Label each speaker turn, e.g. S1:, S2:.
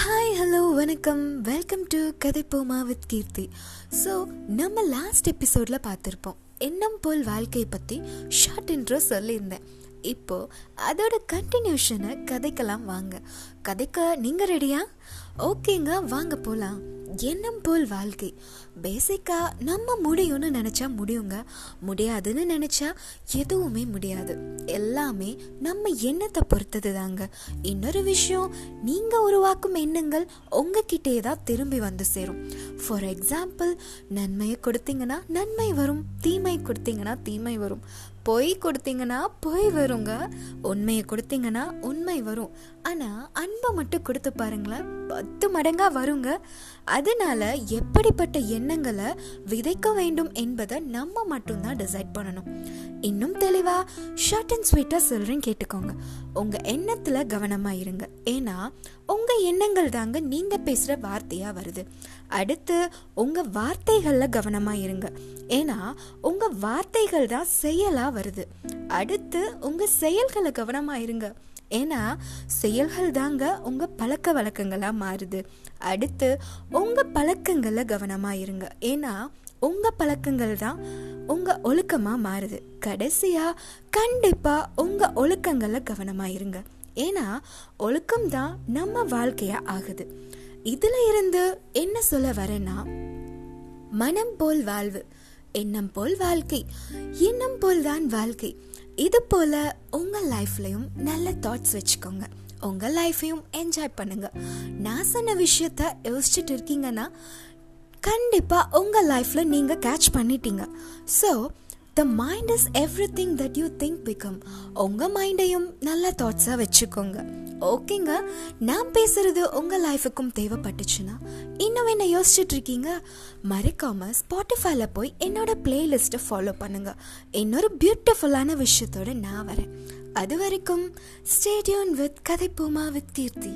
S1: Hi hello வணக்கம். Welcome to கதைப்போமா with Keerthi. So நம்ம last எபிசோடில் பார்த்துருப்போம். எண்ணம் போல் வாழ்க்கையை பற்றி ஷார்ட் இன்ட்ரோ சொல்லியிருந்தேன். இப்போ அதோட கண்டினியூஷனை கதைக்கலாம் வாங்க. கதைக்க நீங்கள் ரெடியா ஓகேங்க வாங்க போகலாம் எண்ணம் போல் வாழ்க்கை. பேசிக்காக நம்ம முடியும்னு நினச்சா முடியுங்க. முடியாதுன்னு நினச்சா எதுவுமே முடியாது. எல்லாமே நம்ம எண்ணத்தை பொறுத்தது தாங்க இன்னொரு விஷயம் நீங்கள் உருவாக்கும் எண்ணங்கள் உங்ககிட்டே தான் திரும்பி வந்து சேரும். ஃபார் எக்ஸாம்பிள் நன்மையை கொடுத்தீங்கன்னா நன்மை வரும். தீமை கொடுத்தீங்கன்னா தீமை வரும். பொய் கொடுத்தீங்கன்னா பொய் வருங்க. உண்மையை கொடுத்தீங்கன்னா உண்மை வரும். ஆனால் அன்பை மட்டும் கொடுத்து பாருங்களேன் பத்து மடங்காக வருங்க. அதனால எப்படிப்பட்ட எண்ணங்களை விதைக்க வேண்டும் என்பதை நம்ம மட்டும்தான் டிசைட் பண்ணணும். இன்னும் தெளிவா ஷார்ட் அண்ட் ஸ்வீட்டா சொல்றேன் கேட்டுக்கோங்க. உங்க எண்ணத்துல கவனமா இருங்க. ஏன்னா உங்க எண்ணங்கள் தாங்க நீங்க பேசுற வார்த்தையா வருது. அடுத்து உங்க வார்த்தைகள்ல கவனமா இருங்க. ஏன்னா வார்த்தைகள் தான் செயலா வருது. அடுத்து உங்க செயல்களை கவனமா இருங்க. ஏன்னா செயல்கள் தாங்க உங்க பழக்க வழக்கங்களா மாறுது. அடுத்து உங்க பழக்கங்களில் கவனமா இருங்க. ஏன்னா உங்க பழக்கங்கள் தான் உங்க ஒழுக்கமா மாறுது. கடைசியா கண்டிப்பா உங்க ஒழுக்கங்களில் கவனமா இருங்க. ஏன்னா ஒழுக்கம் தான் நம்ம வாழ்க்கையா ஆகுது. இதுல இருந்து என்ன சொல்ல வரேன்னா மனம் போல் வாழ்வு. எண்ணம் போல் வாழ்க்கை எண்ணம் போல் தான் வாழ்க்கை. இது போல உங்கள் லைஃப்லையும் நல்ல தாட்ஸ் வச்சுக்கோங்க. உங்கள் லைஃப்பையும் என்ஜாய் பண்ணுங்க. நான் சொன்ன விஷயத்த யோசிச்சுட்டு இருக்கீங்கன்னா கண்டிப்பாக உங்கள் லைஃப்பில் நீங்கள் கேட்ச் பண்ணிட்டீங்க. So the mind is everything that you think become உங்கள் மைண்டையும் நல்ல தாட்ஸாக வச்சுக்கோங்க. ஓகேங்க நான் பேசுறது உங்க லைஃபுக்கும் தேவைப்பட்டுச்சுன்னா இன்னும் என்ன யோசிச்சுட்டு இருக்கீங்க? மறக்காம ஸ்பாட்டிஃபைல போய் என்னோட பிளேலிஸ்ட்டை ஃபாலோ பண்ணுங்க. இன்னொரு பியூட்டிஃபுல்லான விஷயத்தோட நான் வரேன். அது வரைக்கும் ஸ்டேடியோன் வித் கதை பூமா வித் கீர்த்தி.